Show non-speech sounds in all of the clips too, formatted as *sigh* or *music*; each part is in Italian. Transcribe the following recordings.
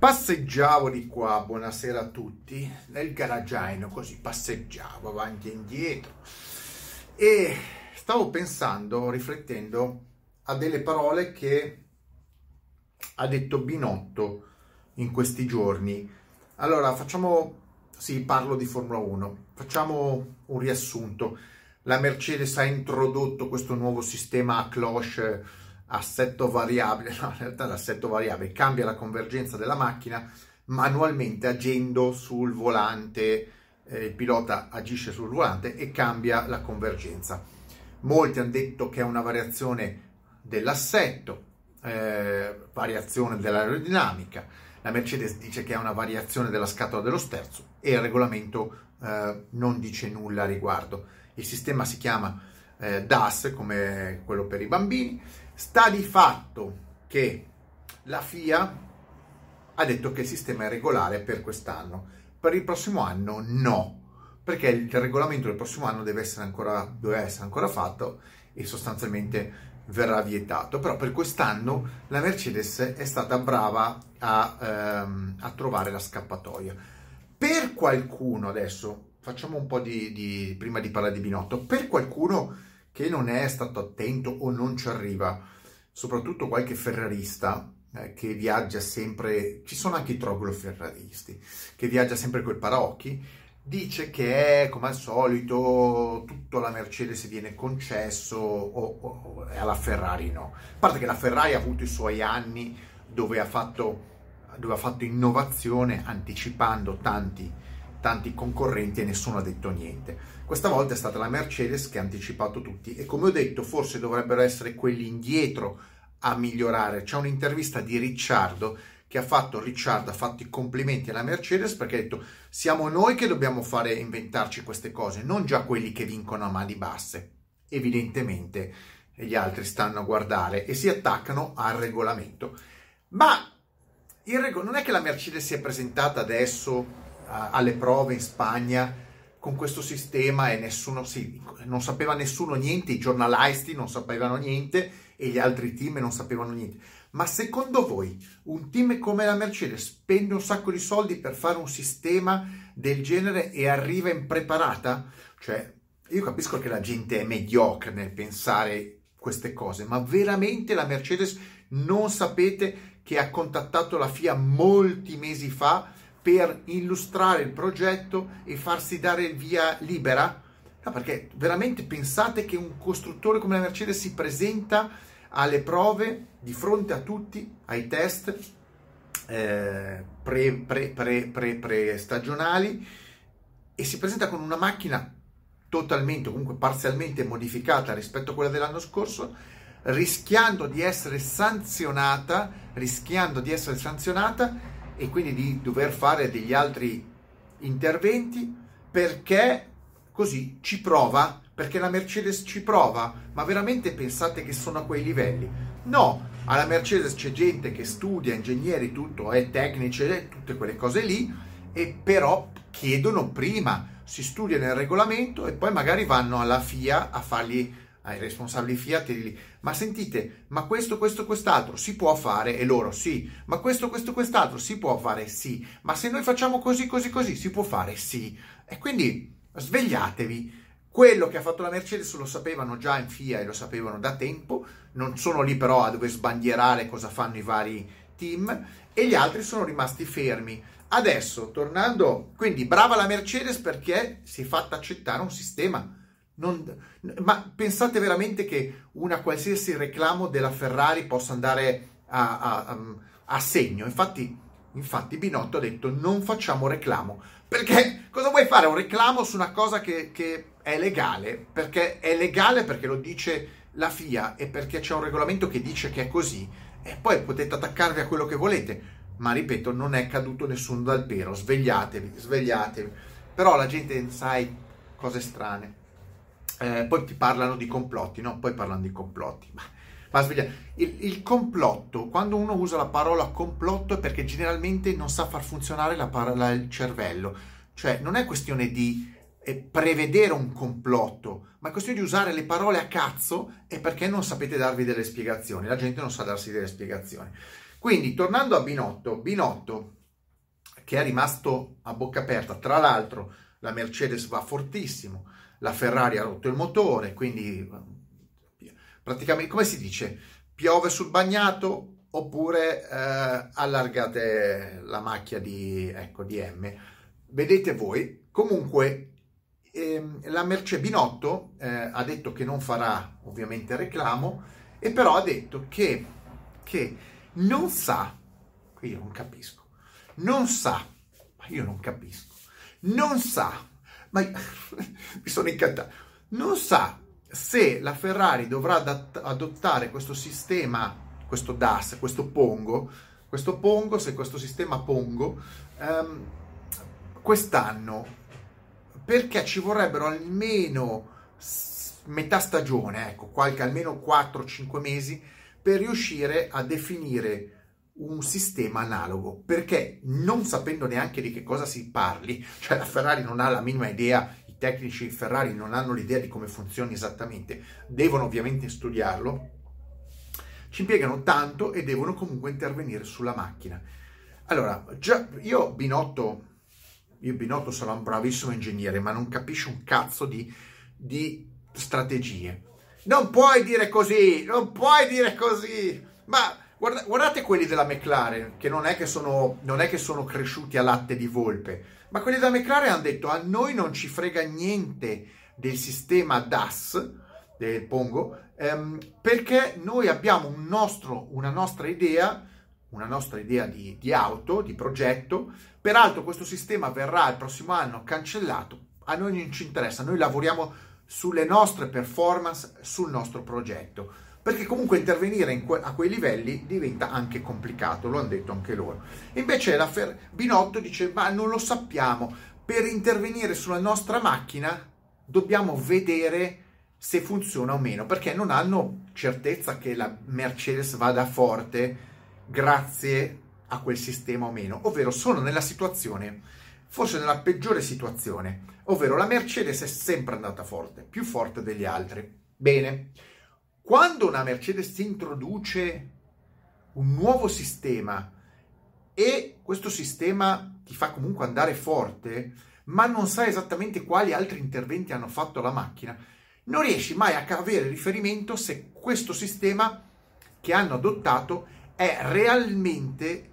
Passeggiavo di qua, buonasera a tutti, nel garagiaino, così passeggiavo avanti e indietro e stavo pensando, riflettendo a delle parole che ha detto Binotto in questi giorni. Allora, facciamo, sì, parlo di Formula 1, facciamo un riassunto. La Mercedes ha introdotto questo nuovo sistema a cloche assetto variabile, *laughs* no, in realtà l'assetto variabile cambia la convergenza della macchina manualmente agendo sul volante, eh, il pilota agisce sul volante e cambia la convergenza. Molti hanno detto che è una variazione dell'assetto, eh, variazione dell'aerodinamica, la Mercedes dice che è una variazione della scatola dello sterzo e il regolamento eh, non dice nulla a riguardo. Il sistema si chiama eh, DAS come quello per i bambini Sta di fatto che la FIA ha detto che il sistema è regolare per quest'anno, per il prossimo anno no, perché il regolamento del prossimo anno deve essere ancora, deve essere ancora fatto e sostanzialmente verrà vietato. Però per quest'anno la Mercedes è stata brava a, ehm, a trovare la scappatoia. Per qualcuno, adesso facciamo un po' di, di, prima di parlare di Binotto, per qualcuno che non è stato attento o non ci arriva, soprattutto qualche ferrarista eh, che viaggia sempre, ci sono anche i troglo ferraristi, che viaggia sempre col paraocchi, dice che è come al solito tutto alla Mercedes viene concesso o, o, e alla Ferrari no. A parte che la Ferrari ha avuto i suoi anni dove ha fatto, dove ha fatto innovazione anticipando tanti tanti concorrenti e nessuno ha detto niente. Questa volta è stata la Mercedes che ha anticipato tutti e come ho detto forse dovrebbero essere quelli indietro a migliorare. C'è un'intervista di Ricciardo che ha fatto, Ricciardo ha fatto i complimenti alla Mercedes perché ha detto siamo noi che dobbiamo fare, inventarci queste cose, non già quelli che vincono a mani basse. Evidentemente gli altri stanno a guardare e si attaccano al regolamento. Ma il reg- non è che la Mercedes si è presentata adesso alle prove in Spagna con questo sistema e nessuno sì, non sapeva nessuno niente, i giornalisti non sapevano niente e gli altri team non sapevano niente. Ma secondo voi un team come la Mercedes spende un sacco di soldi per fare un sistema del genere e arriva impreparata? Cioè, io capisco che la gente è mediocre nel pensare queste cose, ma veramente la Mercedes non sapete che ha contattato la FIA molti mesi fa per illustrare il progetto e farsi dare il via libera? No, perché veramente pensate che un costruttore come la Mercedes si presenta alle prove di fronte a tutti, ai test eh, pre, pre, pre, pre, stagionali e si presenta con una macchina totalmente, comunque parzialmente modificata rispetto a quella dell'anno scorso, rischiando di essere sanzionata, rischiando di essere sanzionata e quindi di dover fare degli altri interventi perché così ci prova, perché la Mercedes ci prova, ma veramente pensate che sono a quei livelli? No, alla Mercedes c'è gente che studia, ingegneri, tutto, è tecnici, tutte quelle cose lì, e però chiedono prima, si studia nel regolamento e poi magari vanno alla FIA a fargli ai responsabili Fiat e lì, ma sentite, ma questo, questo, quest'altro si può fare? E loro sì, ma questo, questo, quest'altro si può fare? Sì, ma se noi facciamo così, così, così, si può fare? Sì. E quindi svegliatevi. Quello che ha fatto la Mercedes lo sapevano già in FIA e lo sapevano da tempo, non sono lì però a dover sbandierare cosa fanno i vari team e gli altri sono rimasti fermi. Adesso, tornando, quindi brava la Mercedes perché si è fatta accettare un sistema non, ma pensate veramente che una qualsiasi reclamo della Ferrari possa andare a, a, a segno? Infatti, infatti, Binotto ha detto non facciamo reclamo. Perché *laughs* cosa vuoi fare? Un reclamo su una cosa che, che è legale? Perché è legale perché lo dice la FIA e perché c'è un regolamento che dice che è così. E poi potete attaccarvi a quello che volete. Ma ripeto, non è caduto nessuno dal pero. Svegliatevi, svegliatevi. Però la gente, sai, cose strane eh, poi ti parlano di complotti, no? Poi parlano di complotti. Ma, ma. Il, il, complotto, quando uno usa la parola complotto è perché generalmente non sa far funzionare la parola, il cervello. Cioè, non è questione di eh, prevedere un complotto, ma è questione di usare le parole a cazzo e perché non sapete darvi delle spiegazioni. La gente non sa darsi delle spiegazioni. Quindi, tornando a Binotto, Binotto che è rimasto a bocca aperta, tra l'altro la Mercedes va fortissimo, la Ferrari ha rotto il motore, quindi praticamente, come si dice, piove sul bagnato oppure eh, allargate la macchia di, ecco, di M. Vedete voi, comunque ehm, la Merce Binotto eh, ha detto che non farà ovviamente reclamo e però ha detto che, che non sa, qui io non capisco, non sa, ma io non capisco, non sa, ma *laughs* mi sono incantato, non sa se la Ferrari dovrà adottare questo sistema, questo DAS, questo Pongo, questo Pongo, se questo sistema Pongo, um, quest'anno, perché ci vorrebbero almeno metà stagione, ecco, qualche, almeno 4-5 mesi, per riuscire a definire un sistema analogo, perché non sapendo neanche di che cosa si parli, cioè la Ferrari non ha la minima idea, i tecnici Ferrari non hanno l'idea di come funzioni esattamente, devono ovviamente studiarlo, ci impiegano tanto e devono comunque intervenire sulla macchina. Allora, già io Binotto, io Binotto sarò un bravissimo ingegnere, ma non capisce un cazzo di, di strategie. Non puoi dire così, non puoi dire così, ma Guarda, guardate quelli della McLaren, che non è che, sono, non è che sono cresciuti a latte di volpe, ma quelli della McLaren hanno detto a noi non ci frega niente del sistema DAS, del Pongo, ehm, perché noi abbiamo un nostro, una nostra idea, una nostra idea di, di auto, di progetto, peraltro questo sistema verrà il prossimo anno cancellato, a noi non ci interessa, noi lavoriamo sulle nostre performance, sul nostro progetto perché comunque intervenire que- a quei livelli diventa anche complicato, lo hanno detto anche loro. Invece la Fer- Binotto dice, ma non lo sappiamo, per intervenire sulla nostra macchina dobbiamo vedere se funziona o meno, perché non hanno certezza che la Mercedes vada forte grazie a quel sistema o meno, ovvero sono nella situazione, forse nella peggiore situazione, ovvero la Mercedes è sempre andata forte, più forte degli altri. Bene, quando una Mercedes introduce un nuovo sistema e questo sistema ti fa comunque andare forte, ma non sai esattamente quali altri interventi hanno fatto la macchina, non riesci mai a avere riferimento se questo sistema che hanno adottato è realmente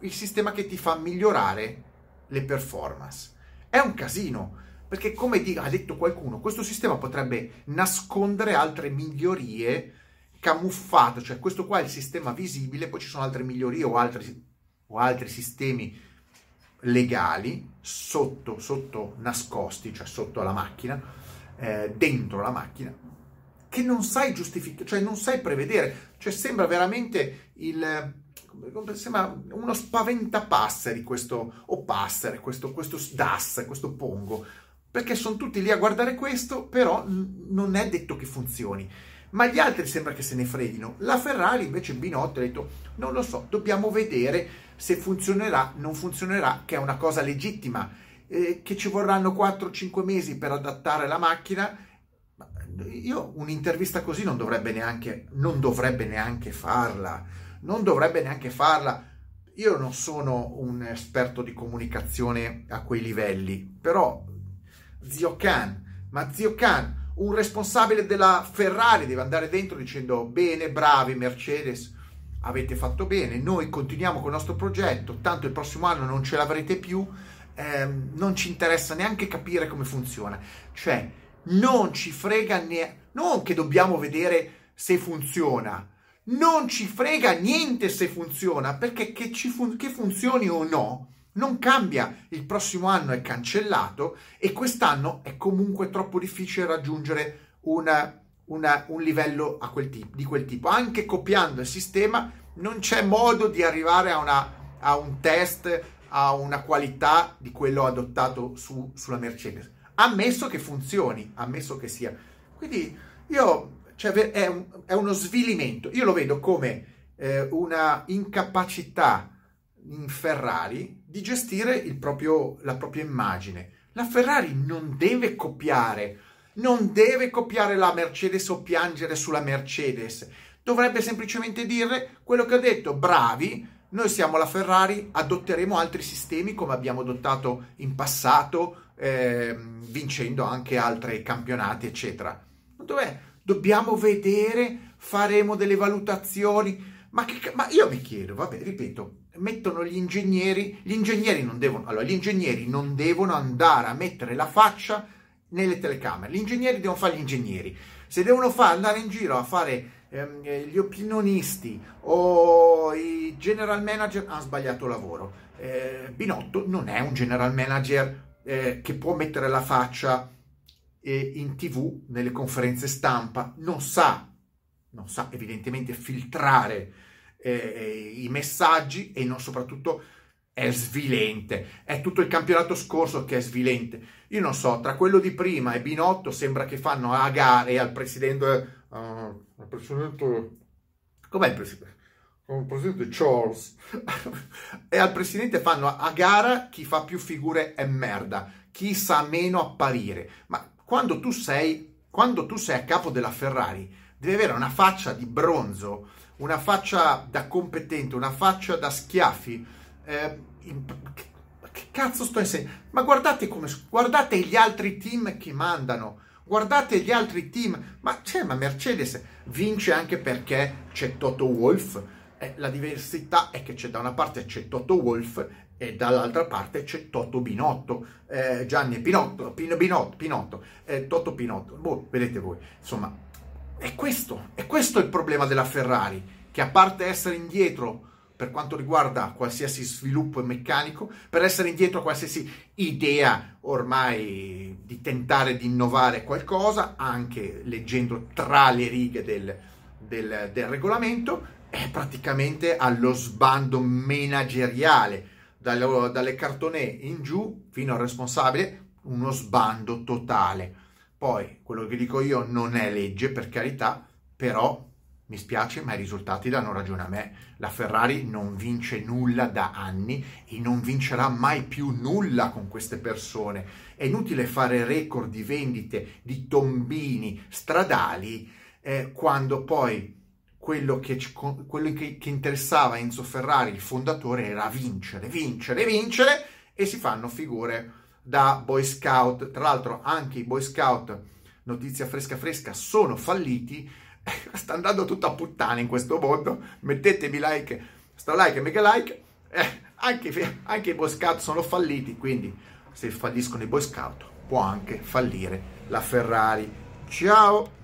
il sistema che ti fa migliorare le performance. È un casino perché come ha detto qualcuno, questo sistema potrebbe nascondere altre migliorie camuffate, cioè questo qua è il sistema visibile, poi ci sono altre migliorie o altri, o altri sistemi legali sotto, sotto nascosti, cioè sotto la macchina, eh, dentro la macchina, che non sai giustificare, cioè non sai prevedere, cioè sembra veramente il sembra uno spaventapasseri questo o passere, questo, questo DAS, questo pongo perché sono tutti lì a guardare questo, però non è detto che funzioni. Ma gli altri sembra che se ne freghino. La Ferrari invece Binotto ha detto non lo so, dobbiamo vedere se funzionerà, non funzionerà, che è una cosa legittima, eh, che ci vorranno 4-5 mesi per adattare la macchina. Io un'intervista così non dovrebbe neanche, non dovrebbe neanche farla, non dovrebbe neanche farla. Io non sono un esperto di comunicazione a quei livelli, però zio Khan, ma zio Khan, un responsabile della Ferrari deve andare dentro dicendo bene, bravi Mercedes, avete fatto bene, noi continuiamo con il nostro progetto, tanto il prossimo anno non ce l'avrete più, ehm, non ci interessa neanche capire come funziona, cioè non ci frega neanche, non che dobbiamo vedere se funziona, non ci frega niente se funziona, perché che, fun- che funzioni o no, non cambia, il prossimo anno è cancellato e quest'anno è comunque troppo difficile raggiungere una, una, un livello quel tipo, di quel tipo. Anche copiando il sistema non c'è modo di arrivare a, una, a un test, a una qualità di quello adottato su, sulla Mercedes. Ammesso che funzioni, ammesso che sia. Quindi io, cioè, è, un, è uno svilimento. Io lo vedo come eh, una incapacità in Ferrari di gestire proprio, la propria immagine. La Ferrari non deve copiare, non deve copiare la Mercedes o piangere sulla Mercedes, Dovrebbe semplicemente dire quello che ho detto, bravi, noi siamo la Ferrari, adotteremo altri sistemi come abbiamo adottato in passato, eh, vincendo anche altri campionati, eccetera. Dov'è? Dobbiamo vedere, faremo delle valutazioni. Ma, che, ma io mi chiedo, vabbè, ripeto, mettono gli ingegneri, gli ingegneri non devono, allora, gli ingegneri non devono andare a mettere la faccia nelle telecamere, gli ingegneri devono fare gli ingegneri, se devono fare, andare in giro a fare ehm, gli opinionisti o i general manager hanno sbagliato lavoro. Eh, Binotto non è un general manager eh, che può mettere la faccia eh, in tv, nelle conferenze stampa, non sa, non sa evidentemente filtrare eh, i messaggi e non soprattutto è svilente. È tutto il campionato scorso che è svilente. Io non so, tra quello di prima e Binotto sembra che fanno a gare al presidente... Uh, al presidente... Com'è il presidente? Il presidente Charles. *laughs* e al presidente fanno a gara chi fa più figure è merda, chi sa meno apparire. Ma quando tu sei, quando tu sei a capo della Ferrari, devi avere una faccia di bronzo, una faccia da competente, una faccia da schiaffi. Eh, che cazzo sto insegnando? Ma guardate come guardate gli altri team che mandano. Guardate gli altri team, ma, cioè, ma Mercedes vince anche perché c'è Toto Wolff. Eh, la diversità è che c'è da una parte c'è Toto Wolff e dall'altra parte c'è Toto Binotto, eh, Gianni Pinotto, Pino, Binotto, Pinotto eh, Toto Pinotto. Boh, vedete voi. Insomma, è questo, è questo il problema della Ferrari, che a parte essere indietro per quanto riguarda qualsiasi sviluppo meccanico, per essere indietro a qualsiasi idea ormai di tentare di innovare qualcosa, anche leggendo tra le righe del, del, del regolamento, è praticamente allo sbando manageriale, dalle, dalle cartone in giù fino al responsabile, uno sbando totale. Poi quello che dico io non è legge, per carità, però mi spiace, ma i risultati danno ragione a me. La Ferrari non vince nulla da anni e non vincerà mai più nulla con queste persone. È inutile fare record di vendite di tombini stradali eh, quando poi quello, che, quello che, che interessava Enzo Ferrari, il fondatore, era vincere, vincere, vincere e si fanno figure da Boy Scout. Tra l'altro anche i Boy Scout, notizia fresca fresca, sono falliti *laughs* sta andando tutto a puttane in questo mondo. Mettetemi like, sto like e mega like. Eh, anche, anche, i Boy Scout sono falliti, quindi se falliscono i Boy Scout può anche fallire la Ferrari. Ciao!